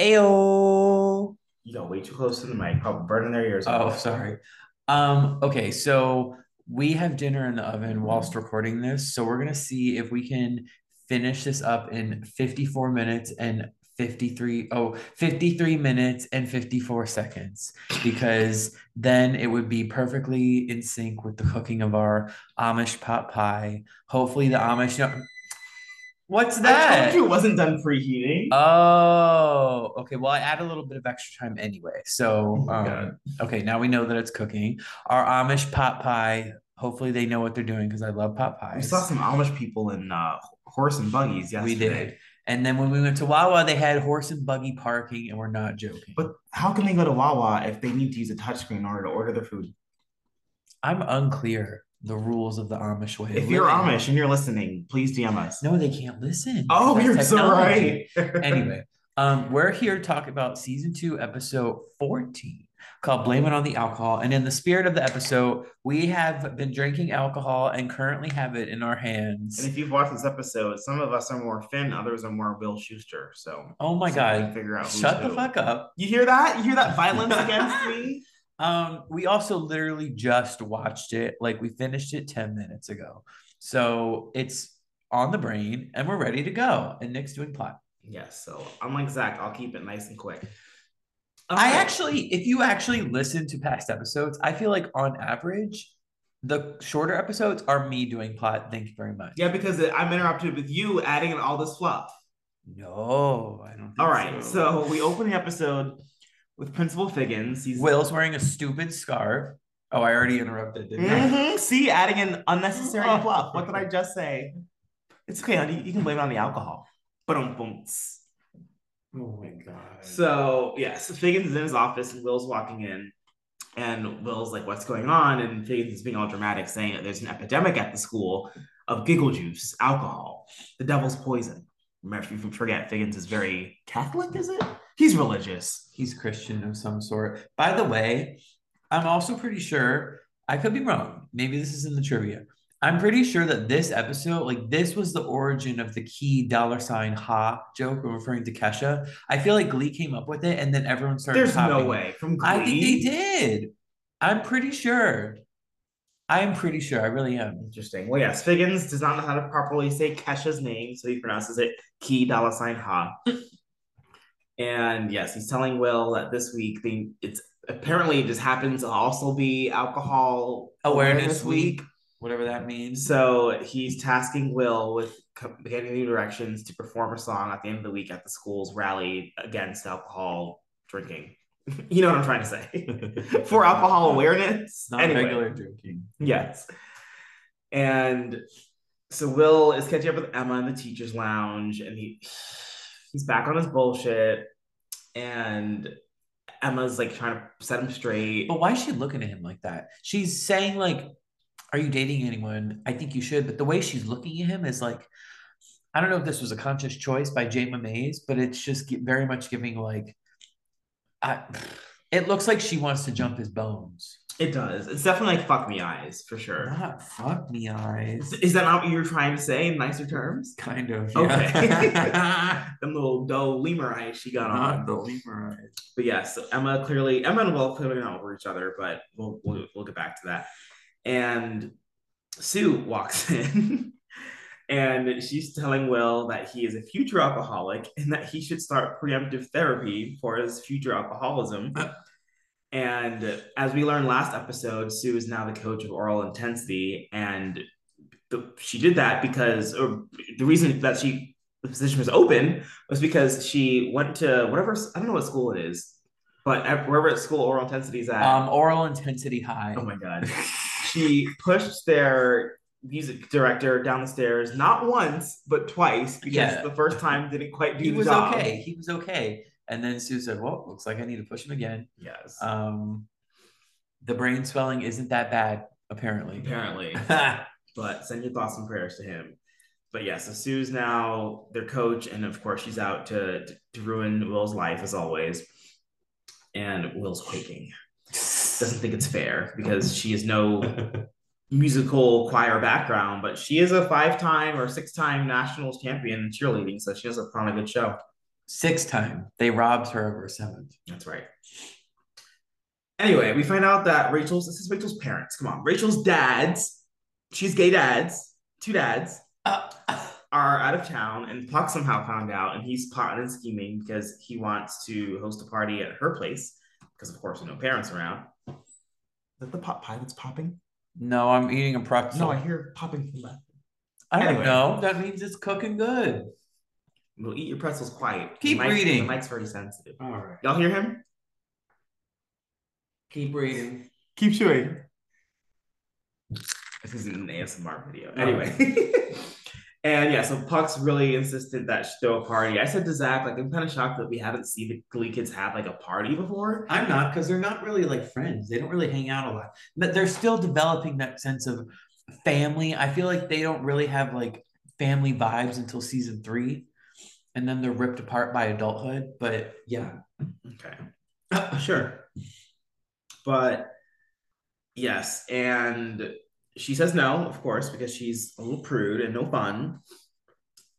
Ayo. You got way too close to the mic, probably burning their ears. Oh, off. sorry. Um, okay, so we have dinner in the oven whilst recording this. So we're gonna see if we can finish this up in 54 minutes and 53 oh 53 minutes and 54 seconds because then it would be perfectly in sync with the cooking of our Amish pot pie. Hopefully the Amish What's that? I told you it wasn't done preheating. Oh, okay. Well, I add a little bit of extra time anyway. So, Oh um, okay, now we know that it's cooking. Our Amish pot pie. Hopefully, they know what they're doing because I love pot pies. we saw some Amish people in uh, horse and buggies yesterday. We did. And then when we went to Wawa, they had horse and buggy parking, and we're not joking. But how can they go to Wawa if they need to use a touchscreen in order to order their food? I'm unclear the rules of the Amish way. If you're living. Amish and you're listening, please DM us. no, they can't listen. Oh, That's you're so right. anyway, um, we're here to talk about season two, episode 14, called Blame It on the Alcohol. And in the spirit of the episode, we have been drinking alcohol and currently have it in our hands. And if you've watched this episode, some of us are more Finn, others are more Will Schuester. So Oh my see if we can God. figure out Shut the who. fuck up. You hear that? You hear that violence against me? Um, we also literally just watched it, like we finished it 10 minutes ago. So it's on the brain and we're ready to go. And Nick's doing plot. Yes. So I'm like Zach, I'll keep it nice and quick. I actually, if you actually listen to past episodes, I feel like on average, the shorter episodes are me doing plot. Thank you very much. Yeah, because I'm interrupted with you adding in all this fluff. No, I don't think All right. So we open the episode with Principal Figgins. He's Will's wearing a stupid scarf. Oh, I already interrupted, didn't I? Mhm. See, adding an unnecessary Oh. fluff. What did I just say? It's okay, honey. You can blame it on the alcohol. But um, Oh my god. So yes, Figgins is in his office and Will's walking in, and Will's like, "What's going on?" And Figgins is being all dramatic, saying that there's an epidemic at the school of giggle juice, alcohol, the devil's poison. Remember, if you forget, Figgins is very Catholic. Is it? He's religious. He's Christian of some sort. By the way, I'm also pretty sure, I could be wrong. Maybe this is in the trivia. I'm pretty sure that this episode, like this was the origin of the key dollar sign ha joke referring to Kesha. I feel like Glee came up with it and then everyone started There's no copying it. way from Glee. I think they did. I'm pretty sure. I'm pretty sure. I really am. Interesting. Well, yes, Figgins does not know how to properly say Kesha's name, so he pronounces it Key dollar sign Ha. And yes, he's telling Will that this week they, it's apparently it just happens to also be alcohol Awareness week, whatever that means. So he's tasking Will with getting new directions to perform a song at the end of the week at the school's rally against alcohol drinking. you know what I'm trying to say? For alcohol awareness. Not Anyway. regular drinking. Yes. And so Will is catching up with Emma in the teacher's lounge and he he's back on his bullshit and Emma's like trying to set him straight. But why is she looking at him like that? She's saying like, "Are you dating anyone?" I think you should. But the way she's looking at him is like, I don't know if this was a conscious choice by Jayma Mays, but it's just very much giving like, I, it looks like she wants to jump his bones. It does. It's definitely like fuck me eyes for sure. Not fuck me eyes. Is that not what you're trying to say in nicer terms? Kind of. Okay. Yeah. Them little doe lemur eyes she got Not on. the lemur eyes. But yes, Emma clearly Emma and Will clearly not over each other, but we'll we'll, we'll get back to that. And Sue walks in and she's telling Will that he is a future alcoholic and that he should start preemptive therapy for his future alcoholism. Uh, and as we learned last episode, Sue is now the coach of Aural Intensity and the, she did that because or the reason that she the position was open was because she went to whatever I don't know what school it is, but at, wherever at school Aural Intensity is at. Um, Aural Intensity high. oh my god, she pushed their music director down the stairs not once but twice because Yeah. the first time didn't quite do he the was job. okay. He was okay. And then Sue said, "Well, looks like I need to push him again." Yes. Um, the brain swelling isn't that bad. apparently. apparently. but send your thoughts and prayers to him. But yeah, so Sue's now their coach, and of course she's out to to ruin Will's life as always. And Will's quaking. Doesn't think it's fair because she has no musical choir background, but she is a five-time or six-time nationals champion in cheerleading, so she has a put on a good show. Six time. They robbed her of her seventh. That's right. Anyway, we find out that Rachel's this is Rachel's parents. Come on, Rachel's dads. She's gay dads, two dads Uh, are out of town, and Puck somehow found out, and he's plotting and scheming because he wants to host a party at her place because, of course, no parents around. Is that the pot pie that's popping? no, I'm eating a pretzel. No, I hear popping from that. I don't Anyway. know. That means it's cooking good. We'll eat your pretzels quiet. Keep the mic- reading. The mic's very sensitive. All right. Y'all hear him? Keep reading. Keep chewing. This isn't an ASMR video. No. Anyway. and yeah, so Puck's really insisted that she throw a party. I said to Zach, like, I'm kind of shocked that we haven't seen the Glee kids have like a party before. I'm not because they're not really like friends. They don't really hang out a lot, but they're still developing that sense of family. I feel like they don't really have like family vibes until season three, and then they're ripped apart by adulthood. But yeah, Okay. sure. But yes, and she says no, of course, because she's a little prude and no fun.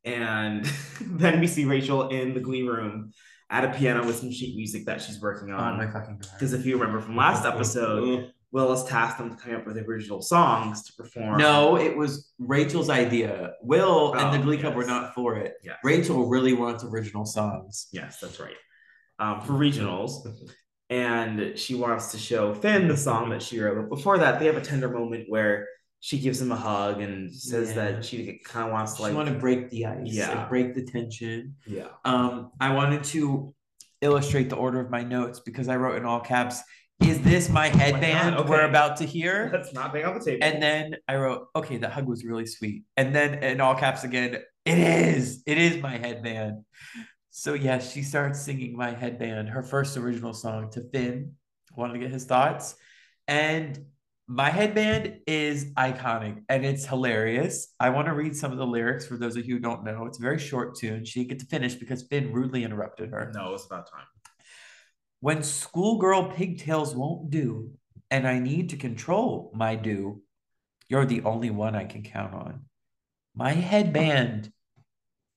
And then we see Rachel in the Glee room at a piano with some sheet music that she's working oh on. my fucking god. Because if you remember from last episode, Willis tasked them to come up with original songs to perform. No, it was Rachel's idea. Will and the Oh, Glee Club were not for it. Yes. Rachel really wants original songs. Yes, that's right. Um, for regionals. And she wants to show Finn the song that she wrote. But before that, they have a tender moment where she gives him a hug and says Yeah. that she kind of wants to She like, want to break the ice, Yeah. break the tension. yeah, Um, I wanted to illustrate the order of my notes because I wrote in all caps, "Is this my oh headband okay. we're about to hear?" let's not bang on the table. And then I wrote, "Okay, that hug was really sweet." And then in all caps again, "It is, it is my headband." So yes, she starts singing "My Headband," her first original song to Finn. Wanted to get his thoughts, and my headband is iconic and it's hilarious. I want to read some of the lyrics for those of you who don't know. It's a very short tune. She didn't get to finish because Finn rudely interrupted her. no, it's about time. When schoolgirl pigtails won't do, and I need to control my do, you're the only one I can count on. My headband,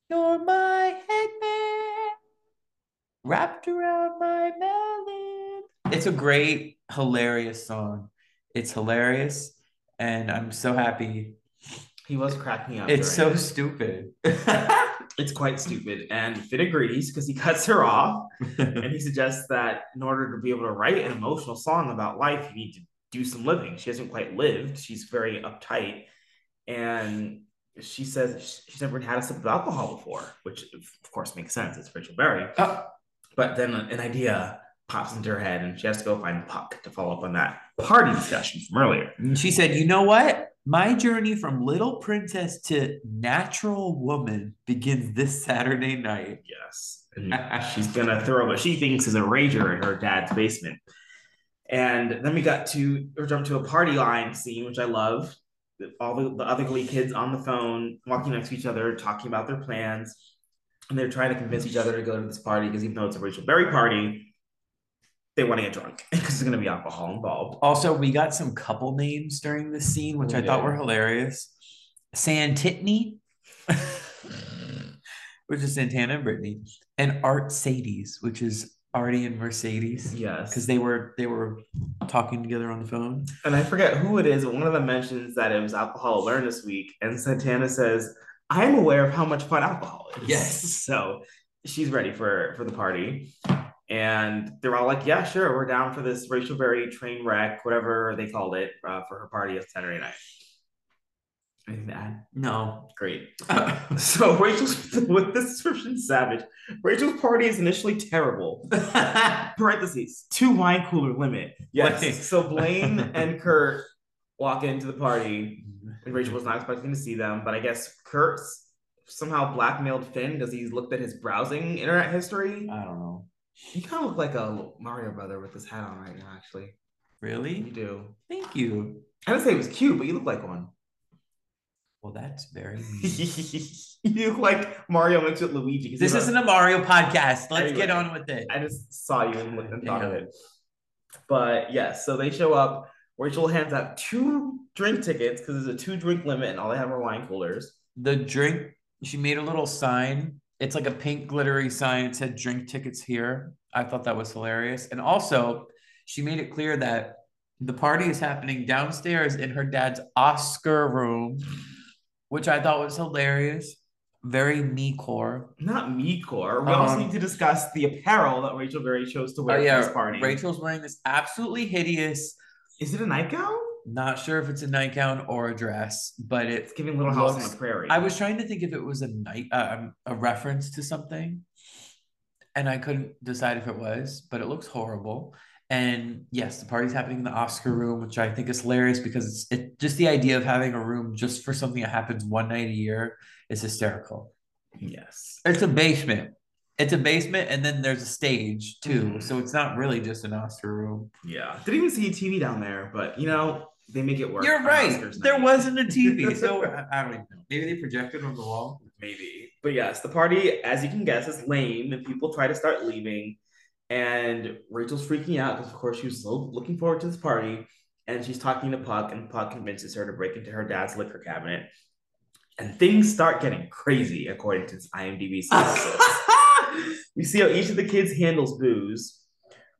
you're my headband, wrapped around my melon. It's a great, hilarious song. It's hilarious, and I'm so happy. He was cracking up. It's so it. stupid. it's quite stupid. And Finn agrees because he cuts her off and he suggests that in order to be able to write an emotional song about life, you need to do some living. She hasn't quite lived. She's very uptight. And she says she's never had a sip of alcohol before, which of course makes sense. It's Rachel Berry. Oh, But then an idea pops into her head and she has to go find Puck to follow up on that party discussion from earlier. And she said, You know what? My journey from little princess to natural woman begins this Saturday night. Yes. She's gonna throw what she thinks is a rager in her dad's basement. And then we got to or jump to a party line scene, which I love. All the, the other Glee kids on the phone, walking next to each other, talking about their plans. And they're trying to convince each other to go to this party because even though it's a Rachel Berry party, they want to get drunk because there's going to be alcohol involved. Also, we got some couple names during this scene, which We I thought were hilarious. Santitney, which is Santana and Brittany, and Art Sadies, which is Artie and Mercedes. Yes. Because they were they were talking together on the phone. And I forget who it is, but one of them mentions that it was Alcohol Awareness Week, and Santana says, "I am aware of how much fun alcohol is." Yes. so she's ready for for the party, and they're all like, "Yeah, sure, we're down for this Rachel Berry train wreck, whatever they called it, uh, for her party on Saturday night." Anything to add? No. Great. So Rachel's with this description savage. Rachel's party is initially terrible. Parentheses two wine cooler limit. Yes. Like- so Blaine and Kurt walk into the party, and Rachel was not expecting to see them, but I guess Kurt somehow blackmailed Finn because he's looked at his browsing internet history. I don't know. You kind of look like a Mario brother with this hat on right now. Actually, Really? you do. Thank you. I didn't say it was cute, but you look like one. Well, that's very you look like Mario mixed with Luigi. This isn't a Mario podcast. Let's Anyway. get on with it. I just saw you and, looked and thought of it. But yes, so they show up. Rachel hands out two drink tickets because there's a two drink limit and all they have are wine coolers. The drink, she made a little sign. It's like a pink glittery sign. It said drink tickets here. I thought that was hilarious. And also, she made it clear that the party is happening downstairs in her dad's Oscar room, which I thought was hilarious. Very me core. Not me core. We also Um, need to discuss the apparel that Rachel Berry chose to Oh wear for yeah, this party. Rachel's wearing this absolutely hideous. Is it a nightgown? Not sure if it's a nightgown or a dress, but it It's giving Little House on the Prairie. I was trying to think if it was a night uh, a reference to something, and I couldn't decide if it was, but it looks horrible. And yes, the party's happening in the Oscar room, which I think is hilarious because it's it just the idea of having a room just for something that happens one night a year is hysterical. yes. It's a basement. It's a basement, and then there's a stage too, Mhm. so it's not really just an Oscar room. Yeah. Didn't even see a TV down there, but you know, they make it work. You're right. There wasn't a TV, so I, I don't even know. Maybe they projected on the wall. Maybe. But yes, the party, as you can guess, is lame and people try to start leaving. And Rachel's freaking out because, of course, she was so looking forward to this party. And she's talking to Puck, and Puck convinces her to break into her dad's liquor cabinet. And things start getting crazy, according to this IMDb synopsis. we see how each of the kids handles booze.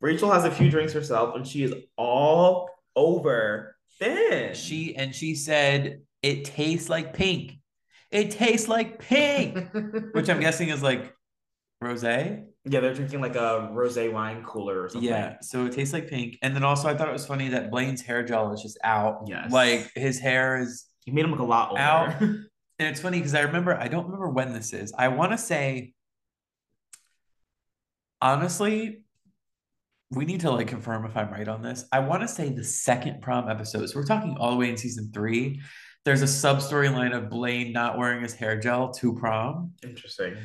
Rachel has a few drinks herself, and she is all over Finn. She and she said it tastes like pink. It tastes like pink, which I'm guessing is like rosé. Yeah, they're drinking like a rosé wine cooler or something. Yeah, so it tastes like pink. And then also I thought it was funny that Blaine's hair gel is just out. Yes. Like his hair is You made him look a lot older. Out. and it's funny because I remember I don't remember when this is. I want to say honestly, we need to like confirm if I'm right on this. I want to say the second prom episode. So we're talking all the way in season three. There's a sub storyline of Blaine not wearing his hair gel to prom, Interesting.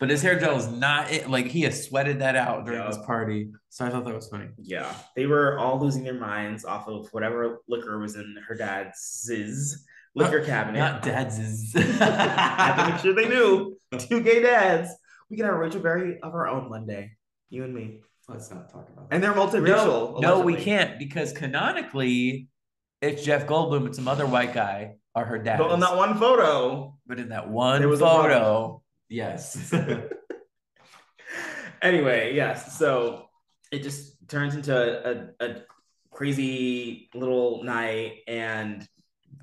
but his hair gel is not it. Like he has sweated that out during Yeah. this party. So I thought that was funny. Yeah, they were all losing their minds off of whatever liquor was in her dad's liquor cabinet. Not dad's. Had to make sure they knew. Two gay dads. We can have a Rachel Berry of our own one day. You and me. Let's not talk about that. And they're No, multiracial. no, we can't because canonically, it's Jeff Goldblum and some other white guy are her dad. But on that one photo. But in that one There was a photo, yes. Anyway, yes. So it just turns into a, a, a crazy little night and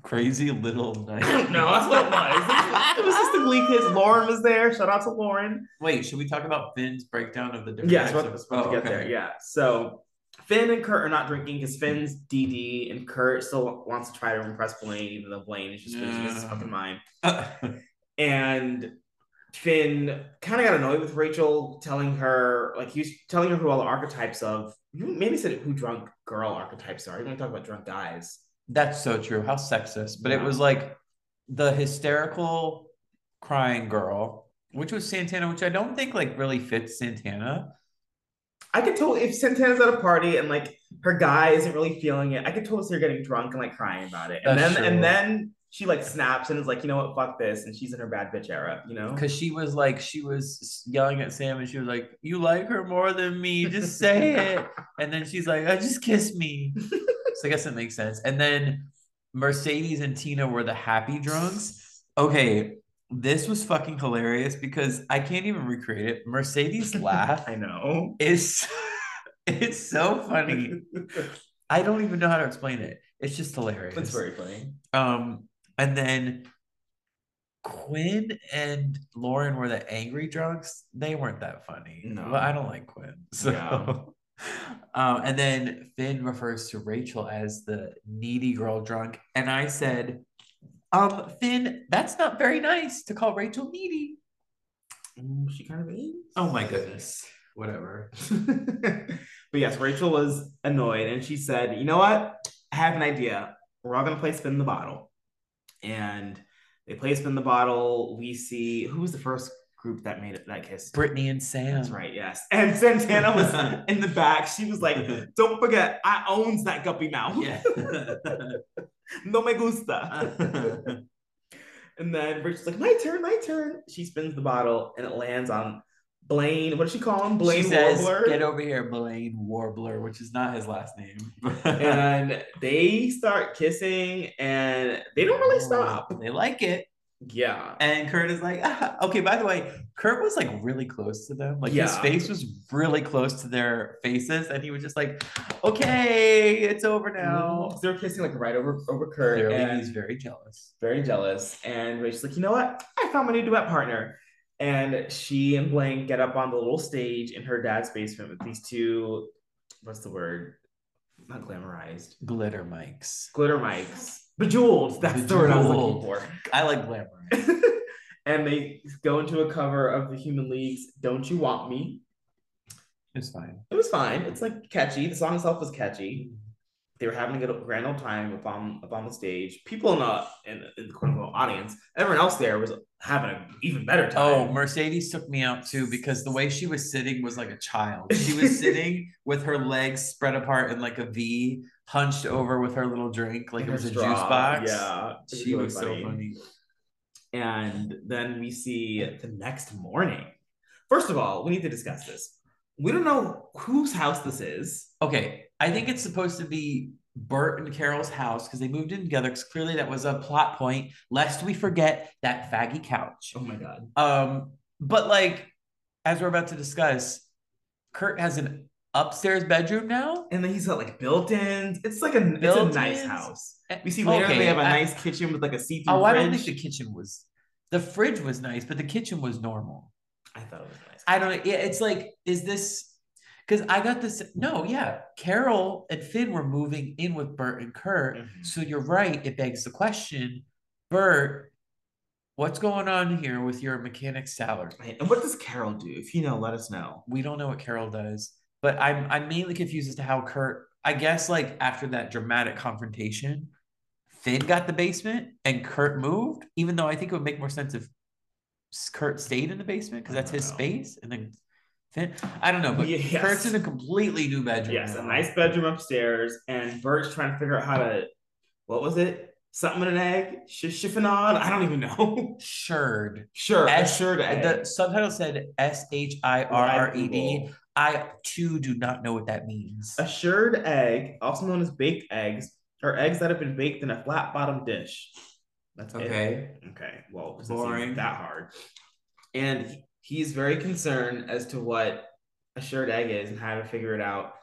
Crazy little night. no, that's what it was. It was just the Glee kids. Lauren was there. Shout out to Lauren. Wait, should we talk about Finn's breakdown of the different Yeah, types of- about to Oh, get okay. there. Yeah. So Finn and Kurt are not drinking because Finn's DD and Kurt still wants to try to impress Blaine, even though Blaine is just losing his fucking mind. And Finn kind of got annoyed with Rachel telling her, like, he was telling her who all the archetypes of, you maybe said who drunk girl archetypes are. You're going to talk about drunk guys. That's so true. How sexist. But it was like the hysterical crying girl, which was Santana, which I don't think like really fits Santana. I could totally, if Santana's at a party and like her guy isn't really feeling it, I could totally see her getting drunk and like crying about it. And That's then, true. and then she like snaps and is like, you know what, fuck this. And she's in her bad bitch era, you know? Because she was like, she was yelling at Sam and she was like, You like her more than me, just say it. And then she's like, I just kiss me. so I guess it makes sense. And then Mercedes and Tina were the happy drunks. Okay, this was fucking hilarious because I can't even recreate it. Mercedes laugh I know. is it's so funny. I don't even know how to explain it. It's just hilarious. It's very funny. Um, and then Quinn and Lauren were the angry drunks. They weren't that funny. No. Well, I don't like Quinn. So Yeah. um, and then Finn refers to Rachel as the needy girl drunk. And I said, um, Finn, that's not very nice to call Rachel needy. Mm, she kind of is. Oh my goodness. Whatever. but yes, Rachel was annoyed and she said, You know what? I have an idea. We're all going to play spin the bottle. And they play spin the bottle. We see who was the first group that made it that kiss? Brittany and Sam. That's right, yes. And Santana was in the back. She was like, Don't forget, I owns that guppy mouth. Yeah. no me gusta. and then Rachel's like, my turn, my turn. She spins the bottle and it lands on Blaine. What does she call him? Blaine she says, Warbler. Get over here, Blaine Warbler, which is not his last name. and they start kissing and they don't really stop. They like it. Yeah. And Kurt is like, ah. okay, by the way, Kurt was like really close to them. Like his face was really close to their faces. And he was just like, okay, it's over now. They're kissing like right over over Kurt. Clearly, and he's very jealous. very jealous. And Rachel's like, you know what? I found my new duet partner. And she and Blaine get up on the little stage in her dad's basement with these two, what's the word? Not glamorized. Glitter mics. Glitter mics. Bejeweled. That's the word I was looking for. I like glamour. and they go into a cover of the Human League's Don't You Want Me. It's fine. It was fine. It's like catchy. The song itself was catchy. Mm-hmm. They were having a good grand old time up on up on the stage. People in the in, in the quote unquote audience, everyone else there was having an even better time. Oh. Mercedes took me out too because the way she was sitting was like a child. She was sitting with her legs spread apart in like a V, hunched over with her little drink, like And it was a straw. juice box. Yeah, She really was funny. so funny. And then we see the next morning. First of all, we need to discuss this. We don't know whose house this is. Okay, I think it's supposed to be Burt and Carole's house because they moved in together. Because clearly that was a plot point, lest we forget that faggy couch. Oh my god. Um, but like as we're about to discuss, Kurt has an upstairs bedroom now. And then he's got like built-ins. It's like a it's a nice house. We see later Okay, they have a nice kitchen with like a see-through Oh, I fridge. don't think the kitchen was. The fridge was nice, but the kitchen was normal. I thought it was nice. I don't. Yeah, it's like, is this? Because I got this. No, yeah, Carole and Finn were moving in with Burt and Kurt. Mhm. So you're right. It begs the question, Burt, what's going on here with your mechanic's salary? And what does Carole do? If you know, let us know. We don't know what Carole does, but I'm I'm mainly confused as to how Kurt. I guess like after that dramatic confrontation, Finn got the basement and Kurt moved. Even though I think it would make more sense if Kurt stayed in the basement because that's his know. space, and then Finn. I don't know, but Yes. Kurt's in a completely new bedroom. Yes, a nice bedroom upstairs, and Burt's trying to figure out how to. What was it? Something in an egg? Sh- chiffonade? I don't even know. Shirred. sure, S- egg. The subtitle said S H I R R E D. I too do not know what that means. A shirred egg, also known as baked eggs, are eggs that have been baked in a flat bottom dish. That's it. Okay. Well, Boring. that hard. And he's very concerned as to what a shirred egg is and how to figure it out.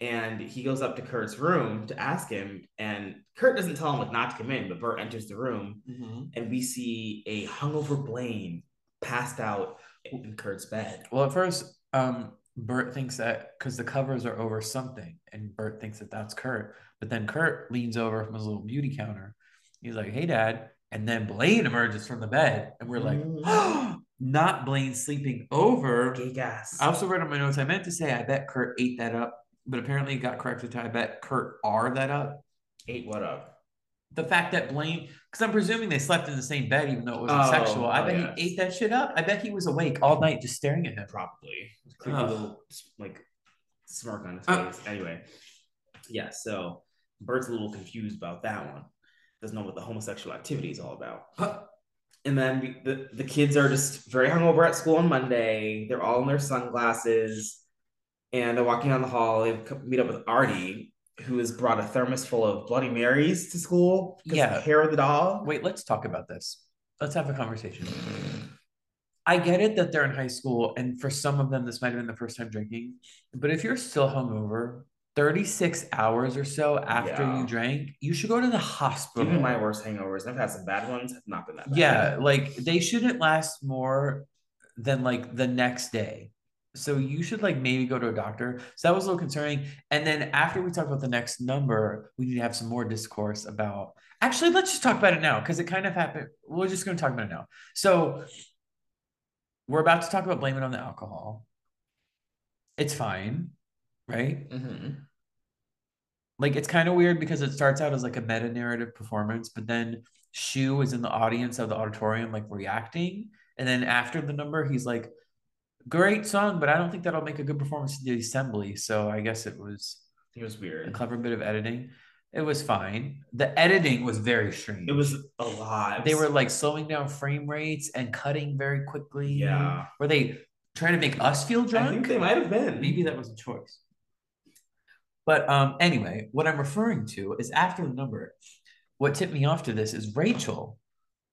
And he goes up to Kurt's room to ask him, and Kurt doesn't tell him like not to come in, but Burt enters the room, Mhm. and we see a hungover Blaine passed out in Kurt's bed. Well, at first, um, Burt thinks that because the covers are over something, and Burt thinks that that's Kurt. But then Kurt leans over from his little beauty counter. He's like, "Hey, Dad," and then Blaine emerges from the bed, and we're like, Mm. "Not Blaine sleeping over." Gay gas. I also read on my notes. I meant to say I bet Kurt ate that up, but apparently it got corrected to I bet Kurt R that up. Ate what up? The fact that Blaine, because I'm presuming they slept in the same bed, even though it wasn't Oh, sexual. I oh, bet yes. he ate that shit up. I bet he was awake all night just staring at him. Probably. Creepy little like smirk on his Uh. face. anyway, yeah. So Burt's a little confused about that one. Doesn't know what the homosexual activity is all about. Huh. And then we, the the kids are just very hungover at school on Monday. They're all in their sunglasses, and they're walking down the hall. They meet up with Artie, who has brought a thermos full of Bloody Marys to school. Yeah. hair of the dog. Wait, let's talk about this. Let's have a conversation. I get it that they're in high school, and for some of them, this might have been the first time drinking. But if you're still hungover, 36 hours or so after Yeah. you drank, you should go to the hospital. Even my worst hangovers, I've had some bad ones, have not been that bad. Yeah, like they shouldn't last more than like the next day. So you should like maybe go to a doctor. So that was a little concerning. And then after we talk about the next number, we need to have some more discourse about. Actually, let's just talk about it now because it kind of happened. We're just going to talk about it now. So we're about to talk about blaming on the alcohol. It's fine, right? Mhm. like it's kind of weird because it starts out as like a meta narrative performance, but then Schue is in the audience of the auditorium, like reacting. And then after the number, he's like, Great song, but I don't think that'll make a good performance in the assembly. So I guess it was It was weird. a clever bit of editing. It was fine. The editing was very strange. It was a lot. They were like slowing down frame rates and cutting very quickly. Yeah. Were they trying to make us feel drunk? I think they might have been. Maybe that was a choice. But um, anyway, what I'm referring to is after the number, what tipped me off to this is Rachel,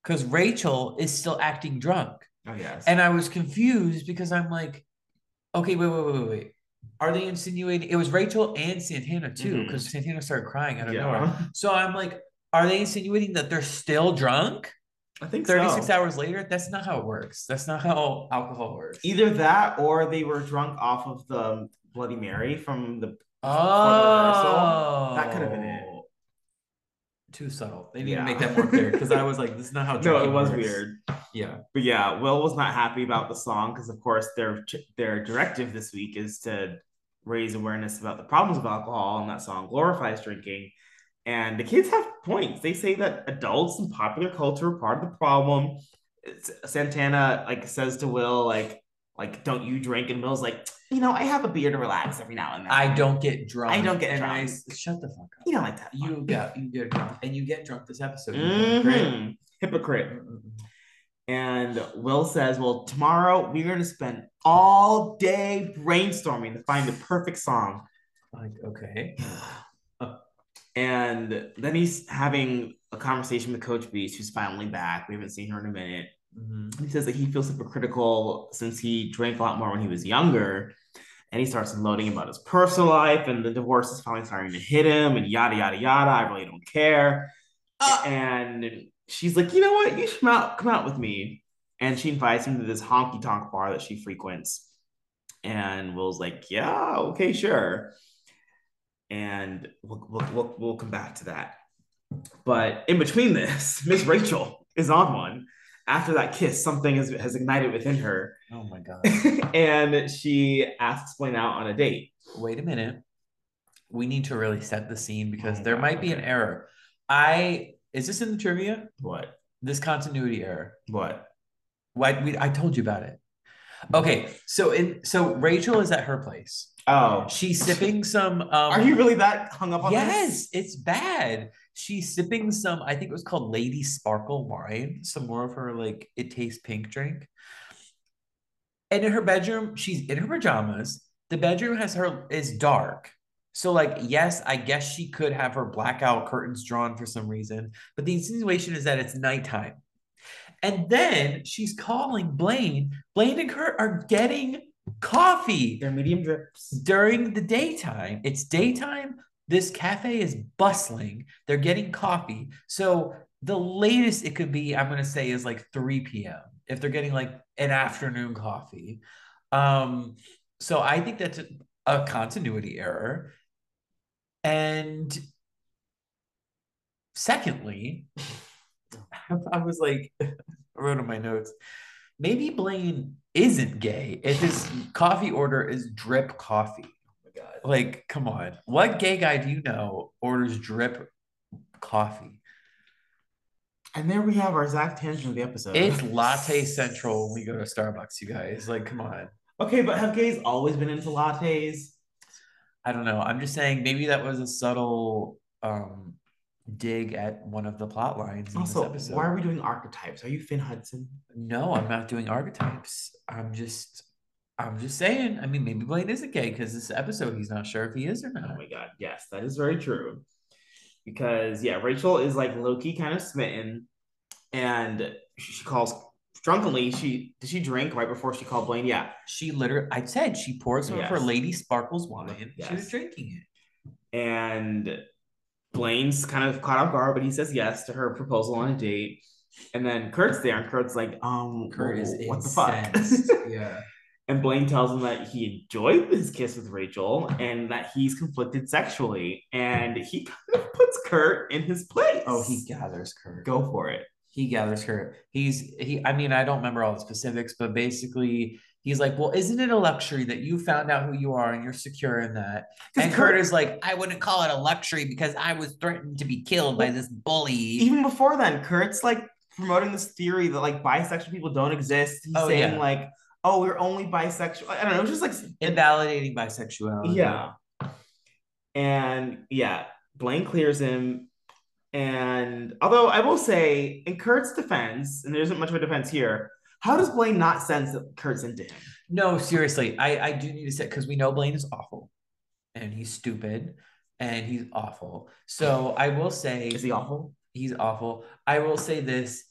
because Rachel is still acting drunk. Oh yes. And I was confused because I'm like, okay, wait, wait, wait, wait, wait. Are they insinuating it was Rachel and Santana too? Mm-hmm. Because Santana started crying out of Yeah. nowhere. So I'm like, are they insinuating that they're still drunk? I think 36 so. hours later? That's not how it works. That's not how alcohol works. Either that or they were drunk off of the Bloody Mary from the Oh, That could have been it. Too subtle. They need Yeah. to make that more clear because I was like, this is not how. No, it was works. weird. Yeah. But yeah, Will was not happy about the song because, of course, their their directive this week is to raise awareness about the problems of alcohol, and that song glorifies drinking. And the kids have points. They say that adults and popular culture are part of the problem. It's, Santana like says to Will like like don't you drink? And Will's like, you know, I have a beer to relax every now and then. I don't get drunk. I don't get and drunk. I shut the fuck up. You don't like that. You get you get drunk and you get drunk this episode. you mm-hmm. hypocrite. And Will says, Well, tomorrow we're going to spend all day brainstorming to find the perfect song. Like okay. Uh, and then he's having a conversation with Coach Beiste, who's finally back. We haven't seen her in a minute. Mhm. He says that he feels hypocritical since he drank a lot more when he was younger. And he starts unloading about his personal life, and the divorce is finally starting to hit him, and yada, yada, yada. I really don't care. and she's like, you know what? You should come out, come out with me. And she invites him to this honky tonk bar that she frequents. And Will's like, yeah, okay, sure. And we'll, we'll, we'll, we'll come back to that. But in between this, Miss Rachel is on one. After that kiss, something has, has ignited within her. Oh my god. and she asks Blaine out on a date. Wait a minute. We need to really set the scene because Oh, there God, might be an error. I is this in the trivia? What? This continuity error. What? Why we I told you about it. Okay, so in so Rachel is at her place. Oh, She's sipping some um are you really that hung up on Yes, this? it's bad. She's sipping some, I think it was called Lady Sparkle wine, some more of her like it tastes pink drink. And in her bedroom, she's in her pajamas. The bedroom has her is dark. So, like, yes, I guess she could have her blackout curtains drawn for some reason, but the insinuation is that it's nighttime. And then she's calling Blaine. Blaine and Kurt are getting coffee They're medium drips. during the daytime. It's daytime. This cafe is bustling. They're getting coffee. So the latest it could be, I'm gonna say, is like 3 p.m. if they're getting like an afternoon coffee. Um, so I think that's a, a continuity error. And secondly, I was like, I wrote in my notes, maybe Blaine isn't gay if his coffee order is drip coffee. Oh my god. Like, come on. What gay guy do you know orders drip coffee? And there we have our Zach tangent of the episode. It's latte central when we go to Starbucks, you guys. Like, come on. okay, but have gays always been into lattes? I don't know. I'm just saying maybe that was a subtle um dig at one of the plot lines in Also, this episode. why are we doing archetypes? Are you Finn Hudson? No, I'm not doing archetypes. I'm just I'm just saying. I mean, maybe Blaine isn't gay because this episode he's not sure if he is or not. Oh my god, yes, that is very true. Because yeah, Rachel is like Loki kind of smitten, and she, calls drunkenly. She did she drink right before she called Blaine? Yeah, She literally, I said she poured some of her Lady Sparkles wine. She was drinking it. and Blaine's kind of caught off guard, but he says yes to her proposal on a date. And then Kurt's there, and Kurt's like, um, Kurt is what the fuck? yeah. And Blaine tells him that he enjoyed his kiss with Rachel and that he's conflicted sexually. And he kind of puts Kurt in his place. Oh, he gathers Kurt. go for it. He gathers Kurt. He's he. I mean, I don't remember all the specifics, but basically, he's like, "Well, isn't it a luxury that you found out who you are and you're secure in that? And Kurt- Kurt is like, "I wouldn't call it a luxury because I was threatened to be killed by this bully." Even before then, Kurt's like promoting this theory that like bisexual people don't exist. He's Oh, saying yeah. like, oh, we're only bisexual. I don't know. It's just like Invalidating bisexuality. Yeah. And yeah, Blaine clears him. And although I will say, in Kurt's defense, and there isn't much of a defense here, how does Blaine not sense that Kurt's into him? No, seriously, I I do need to say because we know Blaine is awful, and he's stupid, and he's awful. So I will say, Is he awful? he's awful. I will say this.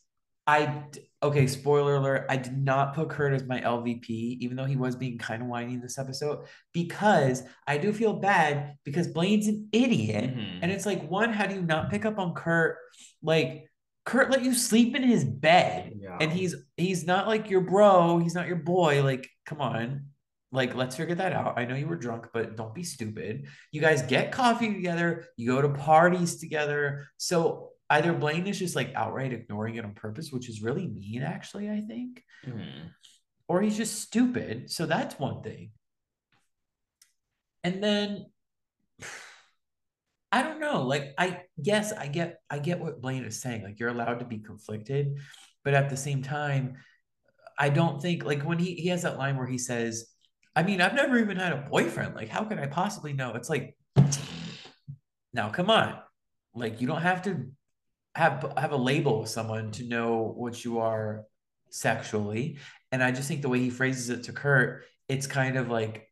I okay, spoiler alert. I did not put Kurt as my LVP, even though he was being kind of whiny in this episode, because I do feel bad because Blaine's an idiot. Mhm. And it's like, one, how do you not pick up on Kurt? Like, Kurt let you sleep in his bed. Yeah. And he's he's not like your bro, he's not your boy. Like, come on. Like, let's figure that out. I know you were drunk, but don't be stupid. You guys get coffee together, you go to parties together. So either Blaine is just like outright ignoring it on purpose, which is really mean, actually, I think, Mhm. or he's just stupid. So that's one thing. And then I don't know. Like I yes, I get I get what Blaine is saying. Like you're allowed to be conflicted, but at the same time, I don't think like when he he has that line where he says, I mean, I've never even had a boyfriend. Like, how could I possibly know? It's like, now come on. Like you don't have to have have a label with someone to know what you are sexually. And I just think the way he phrases it to Kurt, it's kind of like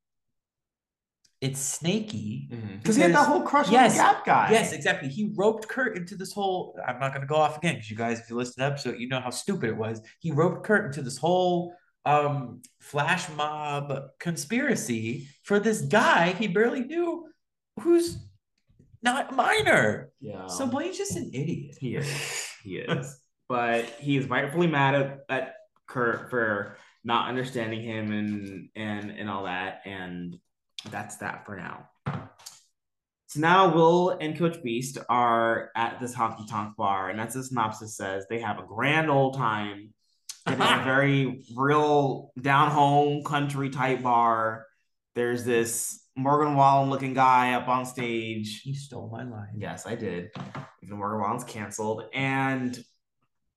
it's snaky. Because he had that whole crush Yes, on the Gap guy. Yes, exactly. He roped Kurt into this whole. I'm not going to go off again because you guys, if you listen to the episode, you know how stupid it was. He roped Kurt into this whole um flash mob conspiracy for this guy he barely knew, who's not a minor. Yeah. So Blaine's just an idiot. He is. He is. but he is rightfully mad at, at Kurt for not understanding him and and and all that. And that's that for now. So now Will and Coach Beiste are at this honky tonk bar, and as the synopsis says, they have a grand old time. It is a very real down home country type bar. There's this Morgan Wallen looking guy up on stage. He stole my line. Yes, I did. Even Morgan Wallen's canceled. And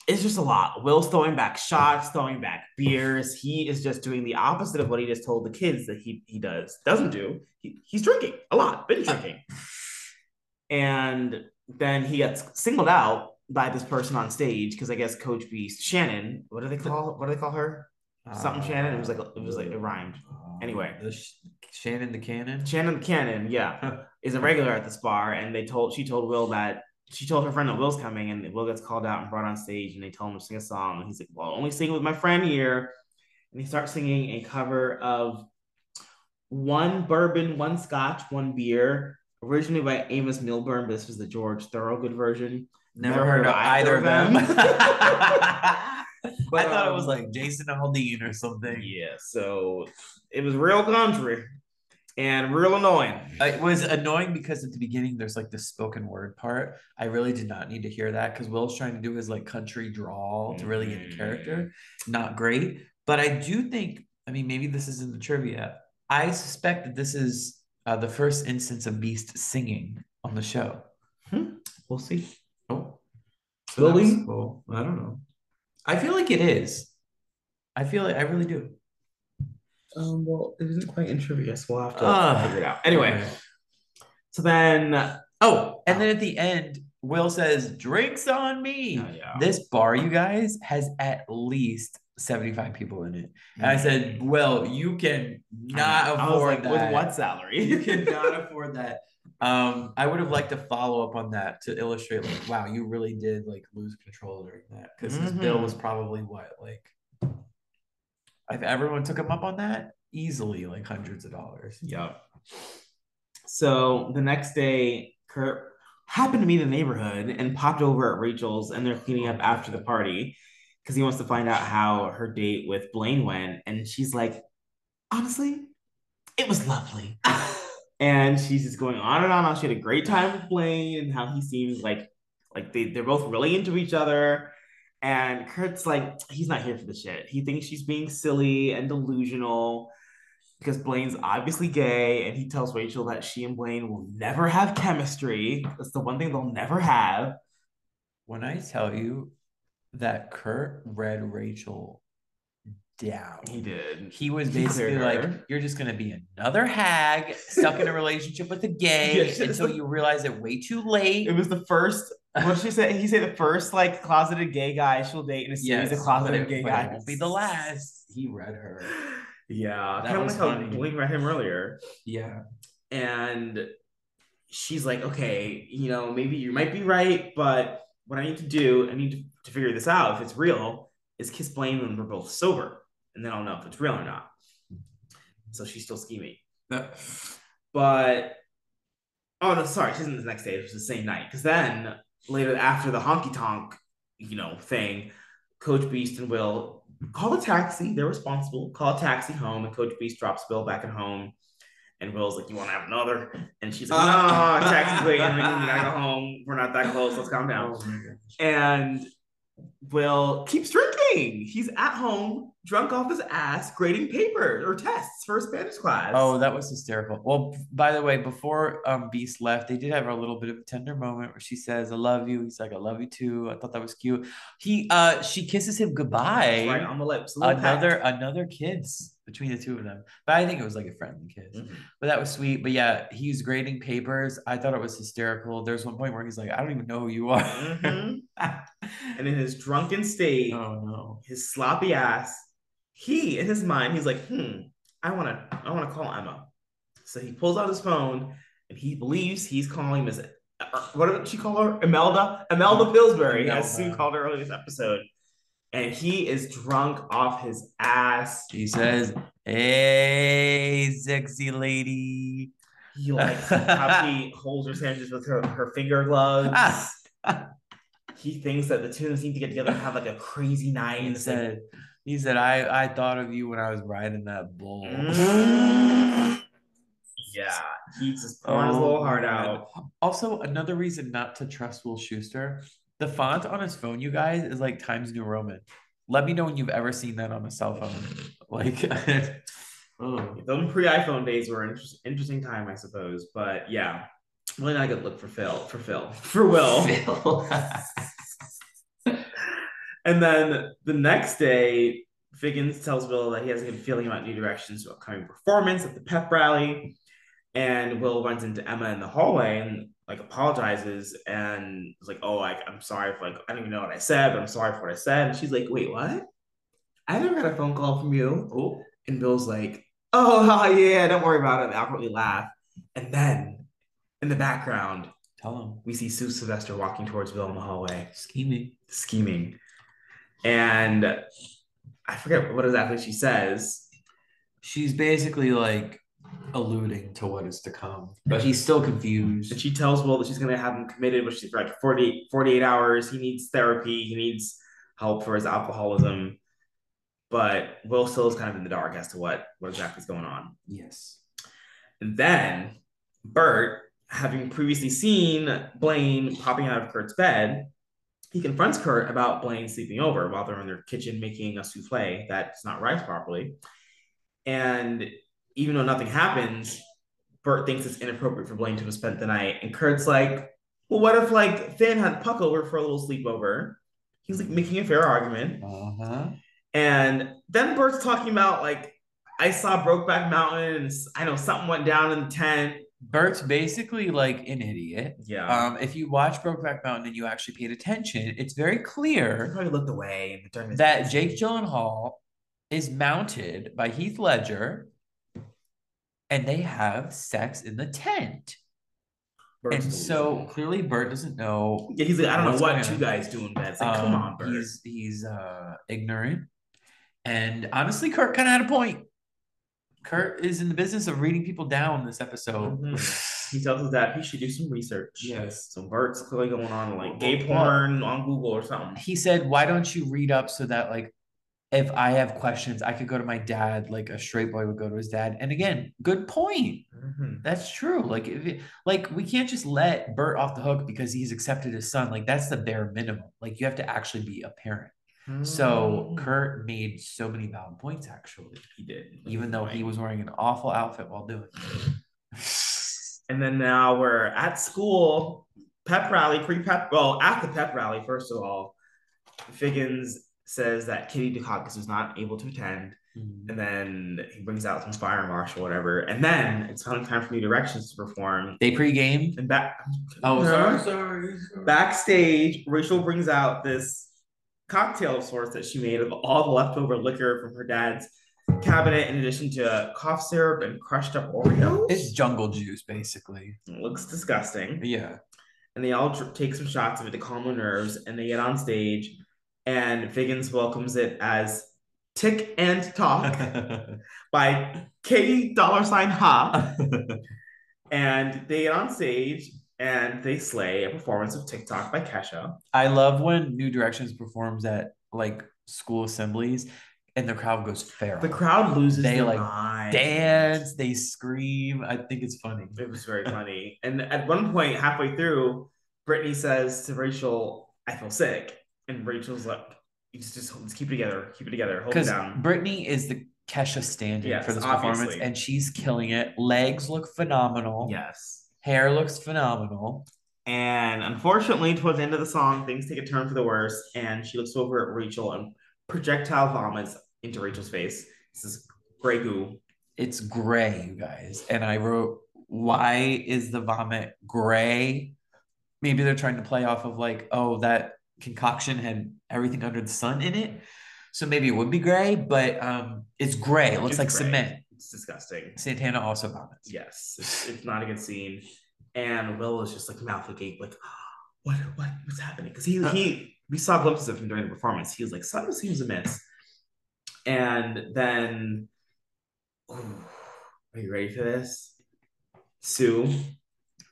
it's just a lot. Will's throwing back shots, throwing back beers. He is just doing the opposite of what he just told the kids that he, he does, doesn't do. He, he's drinking a lot, been drinking. And then he gets singled out by this person on stage because I guess Coach Beiste, Shannon, what do they call what do they call her? Something Shannon. It was like it was like it uh, rhymed. Uh, anyway. the Sh- Shannon the Cannon. Shannon the Cannon, yeah, is a regular at this bar, and they told she told Will that she told her friend that Will's coming, and Will gets called out and brought on stage, and they tell him to sing a song, and he's like, "Well, only sing with my friend here," and he starts singing a cover of "One Bourbon, One Scotch, One Beer," originally by Amos Milburn, but this was the George Thorogood version. Never, heard of either of them. I thought it was like Jason Aldean or something. yeah, so it was real country and real annoying. It was annoying because at the beginning there's like the spoken word part. I really did not need to hear that because Will's trying to do his like country drawl to really get the character. Not great, but I do think. I mean, maybe this is in the trivia. I suspect that this is uh, the first instance of Beiste singing on the show. We'll see. Oh, Will we? cool. I don't know. I feel like it is. I feel like I really do. Um, well, it isn't quite in trivia, we'll have to Ah. figure it out. Anyway, so then Oh, and then at the end, Will says, "Drinks on me." Oh, yeah. This bar, you guys, has at least seventy-five people in it. And I said, "Will, you can not afford like, that. with what salary? You cannot afford that." Um, I would have liked to follow up on that to illustrate, like, wow, you really did like lose control during that because his bill Mhm. was probably what, like, if everyone took him up on that, easily like hundreds of dollars. Yep. So the next day, Kurt happened to be in the neighborhood and popped over at Rachel's, and they're cleaning up after the party because he wants to find out how her date with Blaine went. And she's like, honestly, it was lovely. and she's just going on and on. How she had a great time with Blaine and how he seems like like they, they're both really into each other. And Kurt's like, he's not here for the shit. He thinks she's being silly and delusional because Blaine's obviously gay, and he tells Rachel that she and Blaine will never have chemistry. That's the one thing they'll never have. When I tell you that Kurt read Rachel down. He did. He was basically like, "You're just gonna be another hag stuck in a relationship with a gay she- until you realize it way too late." It was the first. What did she say? He said the first like closeted gay guy she'll date in a series of but closeted it, gay it guys. won't be the last. He read her. Yeah, That kind of was like how funny. Bling read him earlier. Yeah. and she's like, okay, you know, maybe you might be right, but what I need to do, I need to, to figure this out if it's real, is kiss Blaine when we're both sober, and then I'll know if it's real or not. So she's still scheming, but oh no, sorry, she's in the next day. It was the same night because then later after the honky tonk, you know, thing, Coach Beiste and Will call a taxi. They're responsible. Call a taxi home, and Coach Beiste drops Will back at home. And Will's like, "You want to have another?" And she's like, "No, taxi's waiting. We gotta go home. We're not that close. Let's calm down." Oh and Will keeps drinking. He's at home, drunk off his ass, grading papers or tests for a Spanish class. Oh, that was hysterical. Well, by the way, before um Beiste left, they did have a little bit of a tender moment where she says, "I love you." He's like, "I love you too." I thought that was cute. He uh she kisses him goodbye. right on the lips. Another another kiss between the two of them. But I think it was like a friendly kiss. Mhm. But that was sweet. But yeah, he's grading papers. I thought it was hysterical. There's one point where he's like, I don't even know who you are. Mhm. And in his drunken state, oh no. his sloppy ass, he in his mind, he's like, hmm, I wanna, I wanna call Emma. So he pulls out his phone and he believes he's calling Miss uh, what did she call her? Imelda? Imelda Pillsbury, as Sue called her earlier this episode. And he is drunk off his ass. He says, Hey, sexy lady. He like happily holds her sandwiches with her, her finger gloves. he thinks that the two of them need to get together and have like a crazy night. he And it's like, said, he said, I, I thought of you when I was riding that bull. Mm. Yeah, he just pouring his Oh, little heart out. Also, another reason not to trust Will Schuester, the font on his phone, you guys, is like Times New Roman. Let me know when you've ever seen that on a cell phone. Like, oh. Those pre iPhone days were an inter- interesting time, I suppose. But yeah, really not a good look for Phil. For Phil. For Will. Phil. And then the next day, Figgins tells Will that he has a good feeling about New Direction's upcoming performance at the pep rally. And Will runs into Emma in the hallway and like apologizes and is like, "Oh, I, I'm sorry for like I don't even know what I said, but I'm sorry for what I said." And she's like, "Wait, what? I never got a phone call from you." oh. And Bill's like, "Oh yeah, don't worry about it." They awkwardly laugh, and then in the background, Tell him. we see Sue Sylvester walking towards Bill in the hallway Scheming. scheming. And I forget what exactly she says. She's basically like alluding to what is to come, but he's still confused. And she tells Will that she's going to have him committed, but she's for like 48, 48 hours. He needs therapy. He needs help for his alcoholism. But Will still is kind of in the dark as to what, what exactly is going on. Yes. And then Burt, having previously seen Blaine popping out of Kurt's bed, he confronts Kurt about Blaine sleeping over while they're in their kitchen making a souffle that's not rice properly. And even though nothing happens, Burt thinks it's inappropriate for Blaine to have spent the night. And Kurt's like, well, what if like Finn had Puck over for a little sleepover? He's like making a fair argument. Uh huh. And then Burt's talking about like, I saw Brokeback Mountain and I know something went down in the tent. Burt's basically like an idiot. Yeah. Um, if you watch Brokeback Mountain and you actually paid attention, it's very clear probably looked away that Jake Gyllenhaal is mounted by Heath Ledger, and they have sex in the tent. And so clearly, Burt doesn't know. yeah, he's like, I don't know what you on. guys do in bed. It's like, come Um, on, Burt. He's he's uh, ignorant, and honestly, Kurt kind of had a point. Kurt is in the business of reading people down this episode. He tells his dad he should do some research. Yes. So Burt's clearly going on like gay porn on Google or something. he said, "Why don't you read up so that like if I have questions, I could go to my dad, like a straight boy would go to his dad." And again, good point. Mhm. That's true. Like if it, like we can't just let Burt off the hook because he's accepted his son. Like that's the bare minimum. Like you have to actually be a parent. So Mhm. Kurt made so many valid points actually, he did, even though he was wearing an awful outfit while doing it. And then now we're at school, pep rally, pre-pep. Well, at the pep rally, first of all, Figgins says that Kitty Dukakis was not able to attend Mhm. And then he brings out some fire marshal, whatever. And then it's time for New Directions to perform. They pregame. And back Oh, sorry, No. sorry. sorry. backstage, Rachel brings out this cocktail of sorts that she made of all the leftover liquor from her dad's cabinet, in addition to cough syrup and crushed up Oreos. It's jungle juice, basically. It looks disgusting. Yeah. and they all dr- take some shots of it to calm their nerves and they get on stage and Figgins welcomes it as Tick and Talk by K dollar sign Ha and they get on stage and they slay a performance of TikTok by Kesha. I love when New Directions performs at like school assemblies and the crowd goes feral. The crowd loses They, like, mind. dance, they scream. I think it's funny. It was very funny. And at one point, halfway through, Brittany says to Rachel, I feel sick. And Rachel's like, you just, just, just keep it together, keep it together, hold it Because down. Brittany is the Kesha stand-in Yes, for this performance, and she's killing it. Legs look phenomenal. Yes. Hair looks phenomenal. And unfortunately, towards the end of the song, things take a turn for the worse. And she looks over at Rachel and projectile vomits into Rachel's face. This is gray goo. It's gray, you guys. And I wrote, why is the vomit gray? Maybe they're trying to play off of like, oh, that concoction had everything under the sun in it. So maybe it would be gray, but um, it's gray. It looks It's like gray. cement. It's disgusting. Santana also vomits. Yes, it's, it's not a good scene. And Will is just like mouth agape, like, what, what, what's happening? Because he, he, we saw glimpses of him during the performance. He was like, something seems amiss. And then, ooh, are you ready for this? Sue,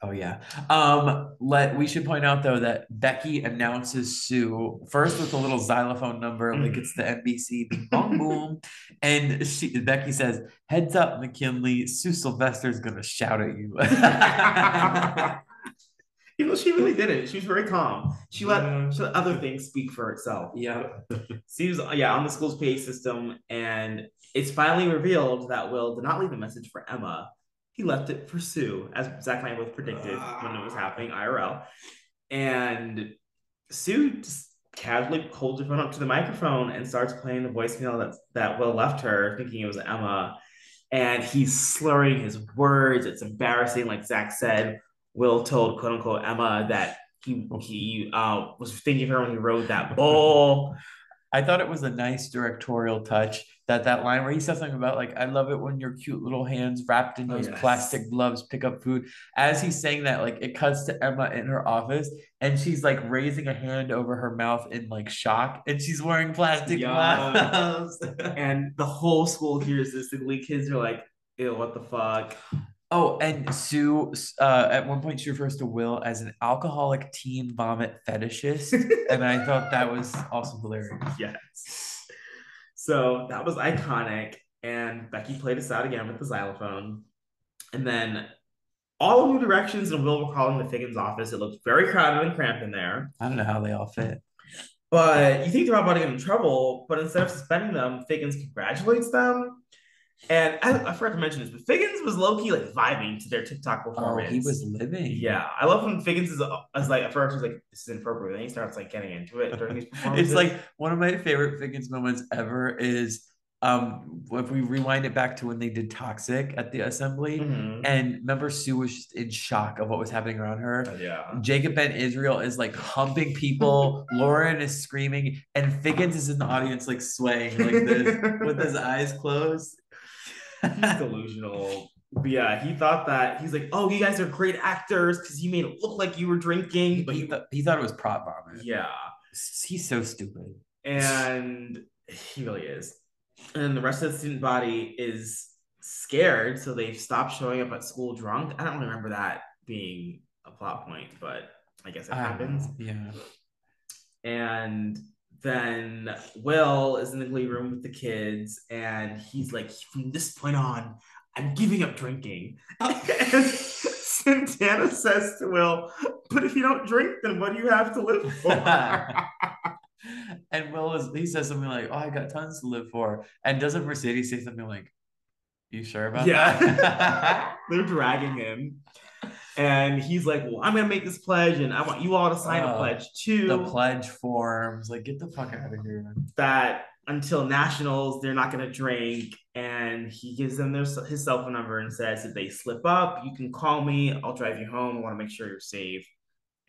Oh yeah. Um, let we should point out though that Becky announces Sue first with a little xylophone number, like it's the NBC bong boom. And she Becky says, Heads up, McKinley, Sue Sylvester's gonna shout at you. even though she really didn't, she was very calm. She let, Yeah. she let other things speak for itself. yeah. Seems yeah on the school's pay system, and it's finally revealed that Will did not leave a message for Emma. He left it for Sue, as Zach and I both predicted when it was happening IRL. And Sue just casually holds her phone up to the microphone and starts playing the voicemail that that Will left her, thinking it was Emma. And he's slurring his words. It's embarrassing, like Zach said. Will told quote unquote Emma that he he uh, was thinking of her when he rode that bull. I thought it was a nice directorial touch that that line where he says something about like I love it when your cute little hands wrapped in Oh, those yes. plastic gloves pick up food. As he's saying that, like it cuts to Emma in her office and she's like raising a hand over her mouth in like shock and she's wearing plastic Yeah. gloves. and the whole school hears this. The glee kids are like, ew, what the fuck? oh, and Sue uh, at one point she refers to Will as an alcoholic teen vomit fetishist, and I thought that was also hilarious. yes. So that was iconic. And Becky played us out again with the xylophone. And then all of New Directions and Will were calling the Figgins office. It looked very crowded and cramped in there. I don't know how they all fit. But you think they're all about to get in trouble, but instead of suspending them, Figgins congratulates them. And I, I forgot to mention this, but Figgins was low key like vibing to their TikTok performance. Oh, he was living. Yeah, I love when Figgins is, is like at first he's like this is inappropriate, then he starts like getting into it during these performances. It's like one of my favorite Figgins moments ever is um if we rewind it back to when they did Toxic at the assembly. Mhm. And remember, Sue was just in shock of what was happening around her. yeah, Jacob Ben Israel is like humping people. Lauren is screaming, and Figgins is in the audience like swaying like this with his eyes closed. he's delusional. But yeah, he thought that he's like, oh, you guys are great actors because you made it look like you were drinking, but he, th- he thought it was prop vomit. yeah, He's so stupid. and he really is. And then the rest of the student body is scared, so they've stopped showing up at school drunk. I don't remember that being a plot point, but I guess it I happens. Yeah. and then Will is in the glee room with the kids, and he's like, from this point on, I'm giving up drinking. Santana says to Will, but if you don't drink, then what do you have to live for? and Will is he says something like, "Oh, I got tons to live for," and doesn't Mercedes say something like, "You sure about Yeah. that?" They're dragging him. And he's like, Well, I'm gonna make this pledge, and I want you all to sign a Oh, pledge too. The pledge forms. Like, get the fuck out of here. that until nationals they're not to drink and he gives them their, his cell phone number and says if they slip up you can call me i'll drive you home i want to make sure you're safe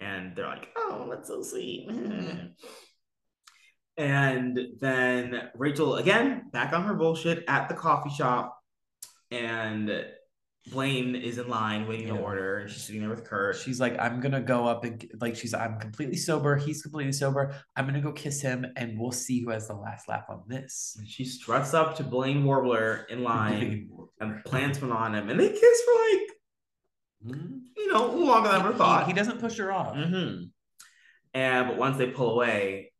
and they're like oh that's so sweet and then rachel again back on her bullshit at the coffee shop and blaine is in line waiting to order and she's sitting there with kurt She's like, I'm gonna go up and like she's I'm completely sober. He's completely sober. I'm gonna go kiss him, and we'll see who has the last laugh on this. she struts up to blaine warbler in line and plants one on him and they kiss for like you know longer than I ever He- thought He, doesn't push her off. Mm-hmm. And but once they pull away,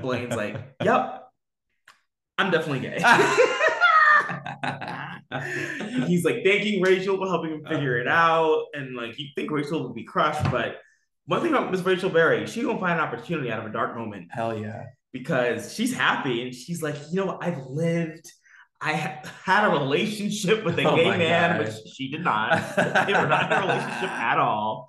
Blaine's like, "Yep, I'm definitely gay." He's like thanking Rachel for helping him figure it out, and like you think Rachel would be crushed, but one thing about Miss Rachel Berry, she gonna find an opportunity out of a dark moment Hell yeah. because she's happy and she's like, you know. I've lived. I ha- had a relationship with a Oh gay man, God. which she did not. they were not in a relationship at all.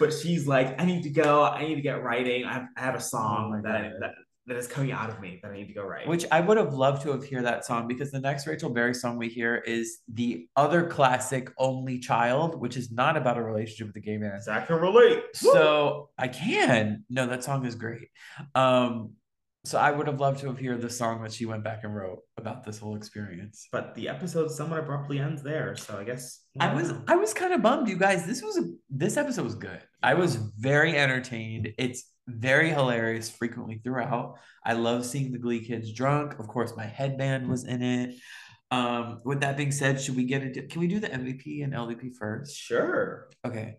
But she's like, I need to go. I need to get writing. I have, I have a Oh song my that, I, that that is coming out of me that I need to go write. Which I would have loved to have hear that song because the next Rachel Berry song we hear is the other classic "Only Child," which is not about a relationship with a gay man. Zach can relate. So I can. No, that song is great. Um, so I would have loved to have heard the song that she went back and wrote about this whole experience. but the episode somewhat abruptly ends there. So I guess I was know. I was kind of bummed, you guys. This was a this episode was good. I was very entertained. It's very hilarious frequently throughout. I love seeing the Glee kids drunk. Of course, my headband was in it. Um, with that being said, should we get into can we do the MVP and LVP first? sure. Okay.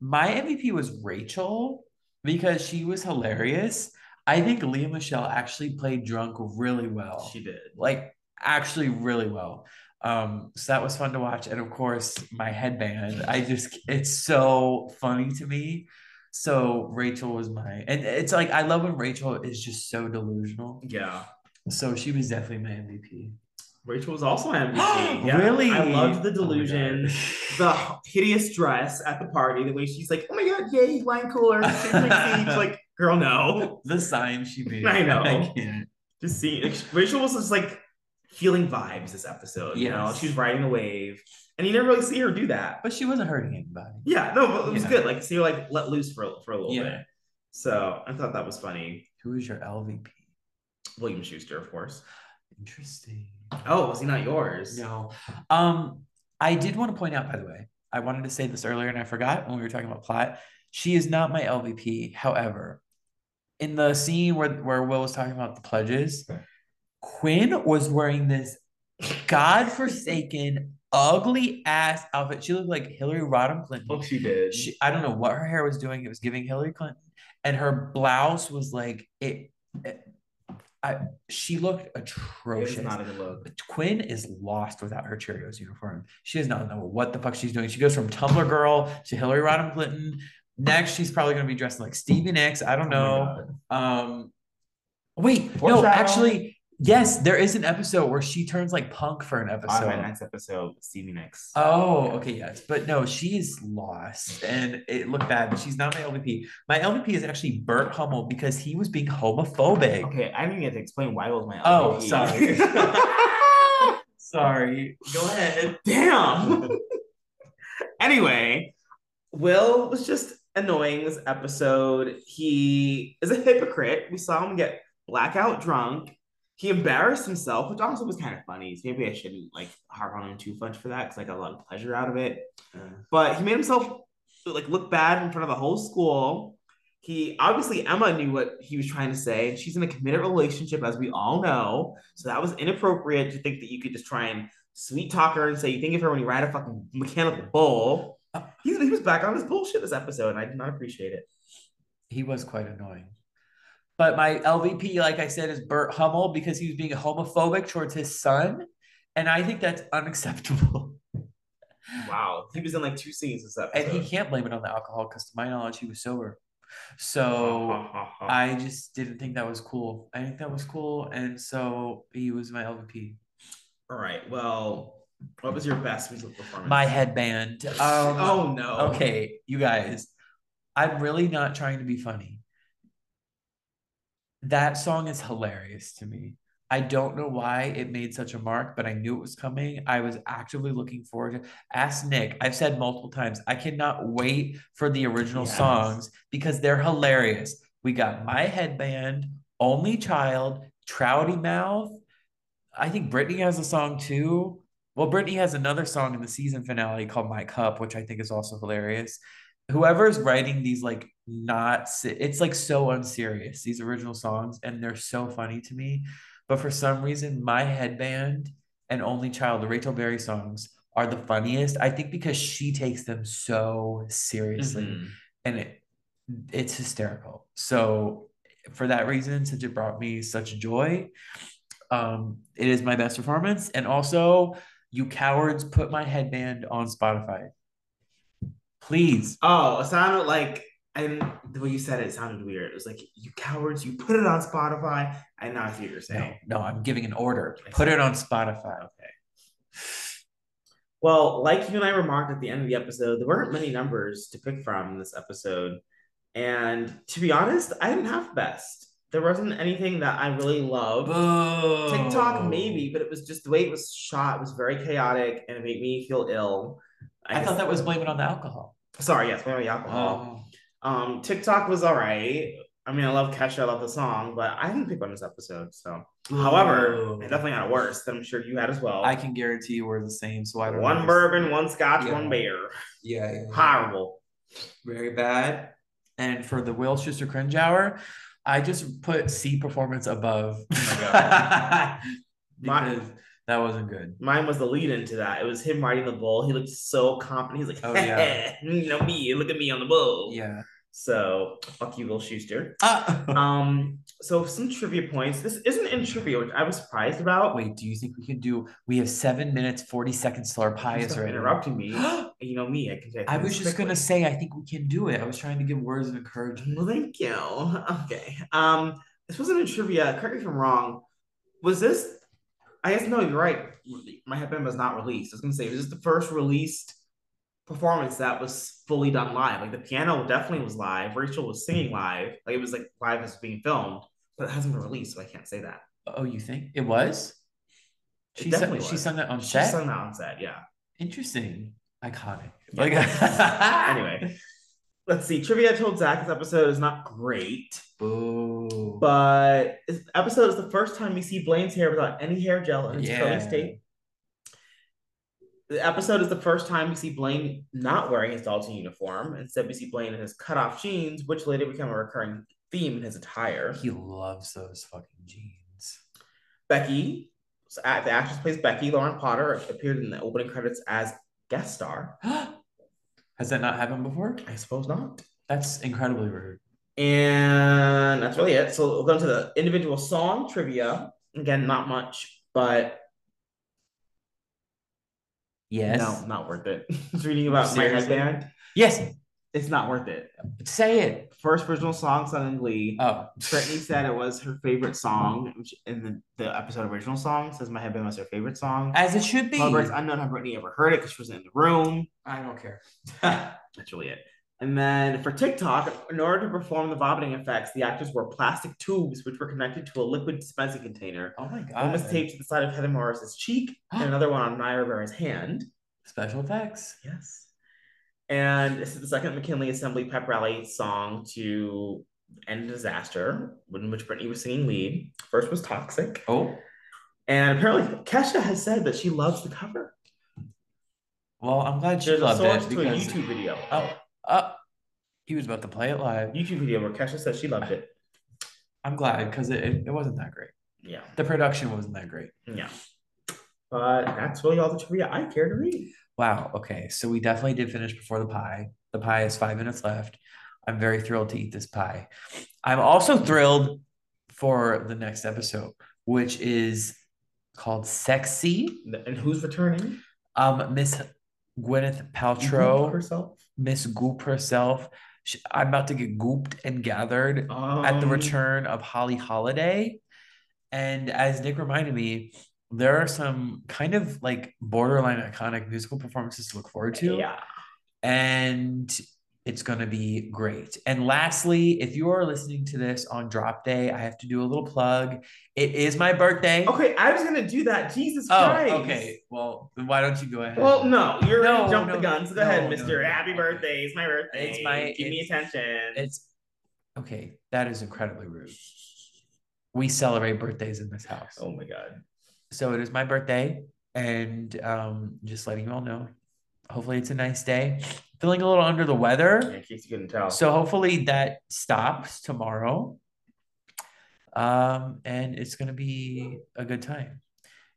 My MVP was Rachel because she was hilarious. I think Lea Michele actually played drunk really well She did. like actually really well. Um, so that was fun to watch. And of course, my headband. I just it's so funny to me. So Rachel was my and it's like I love when Rachel is just so delusional. Yeah. So she was definitely my MVP. Rachel was also my MVP. Yeah. Really? I loved the Oh delusion. God. the hideous dress at the party, the way she's like, oh my god, yay, wine cooler, she's like, girl, no. the sign she made. I know. I can't. Just see Rachel was just like feeling vibes this episode. You know, Yes. she was riding the wave. And you never really see her do that. But she wasn't hurting anybody. Yeah, no, but it was Yeah. good. Like see her like let loose for, for a little Yeah. bit. So I thought that was funny. Who is your LVP? William Schuester, of course. Interesting. Oh, was he not yours? No. Um, I did want to point out, by the way, I wanted to say this earlier and I forgot when we were talking about plot. She is not my LVP. However, in the scene where, where Will was talking about the pledges, Quinn was wearing this godforsaken, ugly ass outfit. She looked like Hillary Rodham Clinton. Oh, she did. She, I don't know what her hair was doing. It was giving Hillary Clinton, and her blouse was like it. it- I she looked atrocious. was not a good look. Quinn is lost without her Cheerios uniform. She does not know what the fuck she's doing. She goes from Tumblr girl to Hillary Rodham Clinton. Next, she's probably going to be dressed like Stevie Nicks. I don't know. Um, wait, no, actually, yes, there is an episode where she turns like punk for an oh, On episode. my next episode, Stevie Nicks. Oh, okay, yes. But no, she's lost and it looked bad. but She's not my LVP. My LVP is actually Burt Hummel because he was being homophobic. Okay, I didn't get to explain why it was my Oh, sorry. Sorry. Go ahead. Damn. anyway, Will was just annoying this episode. He is a hypocrite. We saw him get blackout drunk. He embarrassed himself, which also was kind of funny. So maybe I shouldn't like harp on him too much for that because I got a lot of pleasure out of it. But he made himself like look bad in front of the whole school. He obviously Emma knew what he was trying to say, and she's in a committed relationship, as we all know. So that was inappropriate to think that you could just try and sweet talk her and say you think of her when you ride a fucking mechanical bull. He, he was back on his bullshit this episode, and I did not appreciate it. He was quite annoying. But my LVP, like I said, is Burt Hummel because he was being homophobic towards his son. And I think that's unacceptable. Wow, he was in like two scenes this And he can't blame it on the alcohol because, to my knowledge, he was sober. So I just didn't think that was cool. I think that was cool. And so he was my LVP. All right. Well, What was your best musical performance? My headband. Um, oh no. Okay, you guys, I'm really not trying to be funny. That song is hilarious to me. I don't know why it made such a mark, but I knew it was coming. I was actively looking forward to ask Nick. I've said multiple times, I cannot wait for the original Yes. songs because they're hilarious. We got My Headband, Only Child, Trouty Mouth. I think Brittany has a song too. Well, Brittany has another song in the season finale called My Cup, which I think is also hilarious. Whoever's writing these, like, not, it's like so unserious, these original songs, and they're so funny to me. But for some reason, My Headband and Only Child, the Rachel Berry songs, are the funniest. I think because she takes them so seriously Mhm. and it it's hysterical. So for that reason, since it brought me such joy, um, it is my best performance. And also, you cowards, put my headband on Spotify. Please. Oh, it sounded like and the way you said it, it sounded weird. It was like you cowards, you put it on Spotify. And now I see what you're saying. no, no I'm giving an order. Put it on Spotify. Okay. Well, like you and I remarked at the end of the episode, there weren't many numbers to pick from this episode. And to be honest, I didn't have best. There wasn't anything that I really loved. Boo. TikTok maybe, but it was just the way it was shot it was very chaotic and it made me feel ill. I, guess- thought that was blaming on the alcohol. sorry, yes, maybe alcohol. Um, Um, TikTok was all right. I mean, I love Kesha, I love the song, but I didn't pick one this episode. So, however, Boo. it definitely had it worse. That I'm sure you had as well. I can guarantee you we're the same. So I don't one bourbon, one scotch, Yeah. one beer. Yeah, yeah, yeah. Horrible. very bad. And for the Will Schuester cringe hour, I just put C performance above. Oh my because that wasn't good. Mine was the lead into that. It was him riding the bull. He looked so confident. He's like, Oh, yeah. you know me, look at me on the bull. Yeah. So fuck you, Will Schuester. Ah. Um, so some trivia points. This isn't in trivia, which I was surprised about. Wait, do you think we can do? We have seven minutes, 40 seconds till our pie is Stop interrupting me. You know me, I can take I was just quickly. gonna say, I think we can do it. I was trying to give words of encouragement. Well, thank you. Okay. Um, this wasn't in trivia. Correct me if I'm wrong. Was this? I guess no. You're right. My headband was not released. I was gonna say was this the first released performance that was fully done live? Like the piano definitely was live. Rachel was singing live. Like it was like live as being filmed, but it hasn't been released, so I can't say that. Oh, you think it was? It She definitely sung, she sung that on set. She sung that on set. Yeah. Interesting, iconic. Yeah. Like Anyway, let's see. Trivia I told Zach this episode is not great. Boo. But this episode is the first time we see Blaine's hair without any hair gel in its curly state. The episode is the first time we see Blaine not wearing his Dalton uniform. Instead, we see Blaine in his cutoff jeans, which later become a recurring theme in his attire. he loves those fucking jeans. Becky, the actress plays Becky, Lauren Potter, appeared in the opening credits as guest star. Has that not happened before? I suppose not. That's incredibly rude. And that's really it. So we'll go into the individual song trivia. Again, not much, but Yes. no, not worth it. Just reading about my headband. Yes. It's not worth it. Say it. First original song sung in Glee. Oh. Brittany said it was her favorite song, in the, the episode original song says my headband was her favorite song. As it should be. However, it's unknown how Brittany ever heard it because she wasn't in the room. I don't care. That's really it. And then for TikTok, in order to perform the vomiting effects, the actors wore plastic tubes which were connected to a liquid dispensing container. oh my god. One was taped to the side of Heather Morris's cheek, and another one on Naya Rivera's hand. Special effects. Yes. And this is the second McKinley Assembly pep rally song to end a disaster, in which Brittany was singing lead. First was Toxic. Oh. And apparently, Kesha has said that she loves the cover. Well, I'm glad she There's a loved source it to a YouTube video. oh, uh, he was about to play it live. YouTube video where Kesha says she loved it. I'm glad because it, it, it wasn't that great. Yeah. The production wasn't that great. Yeah. But that's really all the trivia I care to read. Wow. Okay. So we definitely did finish before the pie. The pie has five minutes left. I'm very thrilled to eat this pie. I'm also thrilled for the next episode, which is called Sexy. And who's returning? Um, Miss Gwyneth Paltrow, herself. Miss Goop herself. She, I'm about to get gooped and gathered at the Um, return of Holly Holiday. And as Nick reminded me, there are some kind of like borderline iconic musical performances to look forward to. Yeah. And it's going to be great. And lastly, if you are listening to this on drop day, I have to do a little plug. It is my birthday. Okay, I was gonna do that. Jesus Oh, Christ. okay. Well, then why don't you go ahead? Well, no, you're No, gonna jump no, the gun. So go no, ahead, no. Happy birthday! It's my birthday. It's my- Give me attention. It's okay. That is incredibly rude. We celebrate birthdays in this house. oh my god. So it is my birthday, and um, just letting you all know. Hopefully, it's a nice day. Feeling a little under the weather. In case you couldn't tell. So hopefully that stops tomorrow. Um, and it's gonna be a good time.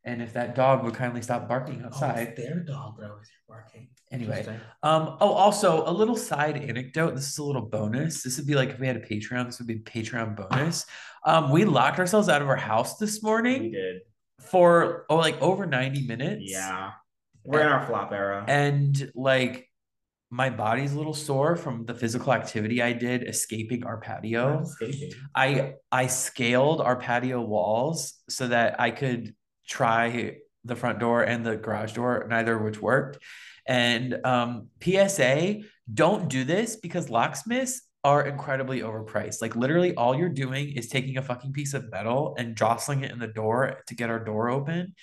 And if that dog would kindly stop barking outside. Oh, their dog that was barking. Anyway, um, oh, also a little side anecdote. This is a little bonus. This would be like if we had a Patreon, this would be a Patreon bonus. Um, we locked ourselves out of our house this morning. we morning did. for oh like over 90 minutes. Yeah. We're in our flop era. And like my body's a little sore from the physical activity I did escaping our patio. Escaping. I I scaled our patio walls so that I could try the front door and the garage door, neither of which worked. And um, PSA, don't do this because locksmiths are incredibly overpriced. Like literally, all you're doing is taking a fucking piece of metal and jostling it in the door to get our door open.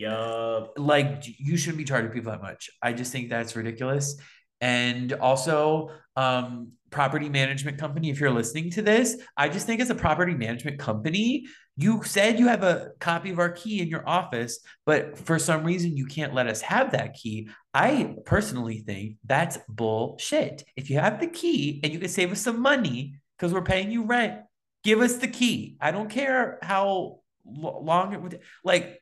Yup. Like you shouldn't be charging people that much. I just think that's ridiculous. And also, um, property management company, if you're listening to this, I just think as a property management company, you said you have a copy of our key in your office, but for some reason you can't let us have that key. I personally think that's bullshit. If you have the key and you can save us some money because we're paying you rent, give us the key. I don't care how long it would like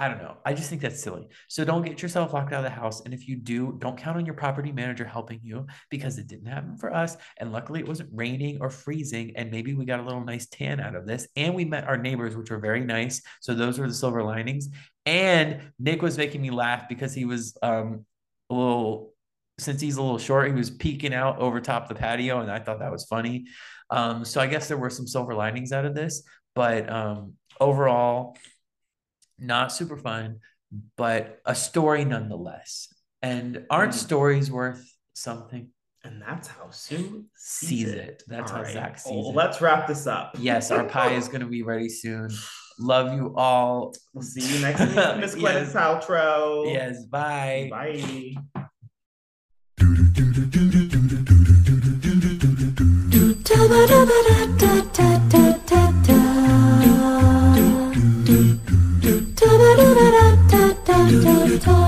I don't know. I just think that's silly. So don't get yourself locked out of the house. And if you do, don't count on your property manager helping you because it didn't happen for us. And luckily, it wasn't raining or freezing. And maybe we got a little nice tan out of this. And we met our neighbors, which were very nice. So those were the silver linings. And Nick was making me laugh because he was um, a little, since he's a little short, he was peeking out over top the patio. And I thought that was funny. Um, so I guess there were some silver linings out of this. But um, overall, not super fun, but a story nonetheless. And aren't Mm. stories worth something? And that's how Sue Sees it. That's All how right. Zach sees Well, it. Let's wrap this up. Yes, our pie is going to be ready soon. Love you all. We'll see you next week, Miss Gwyneth Yes. Paltrow. Yes, bye. Bye. Don't.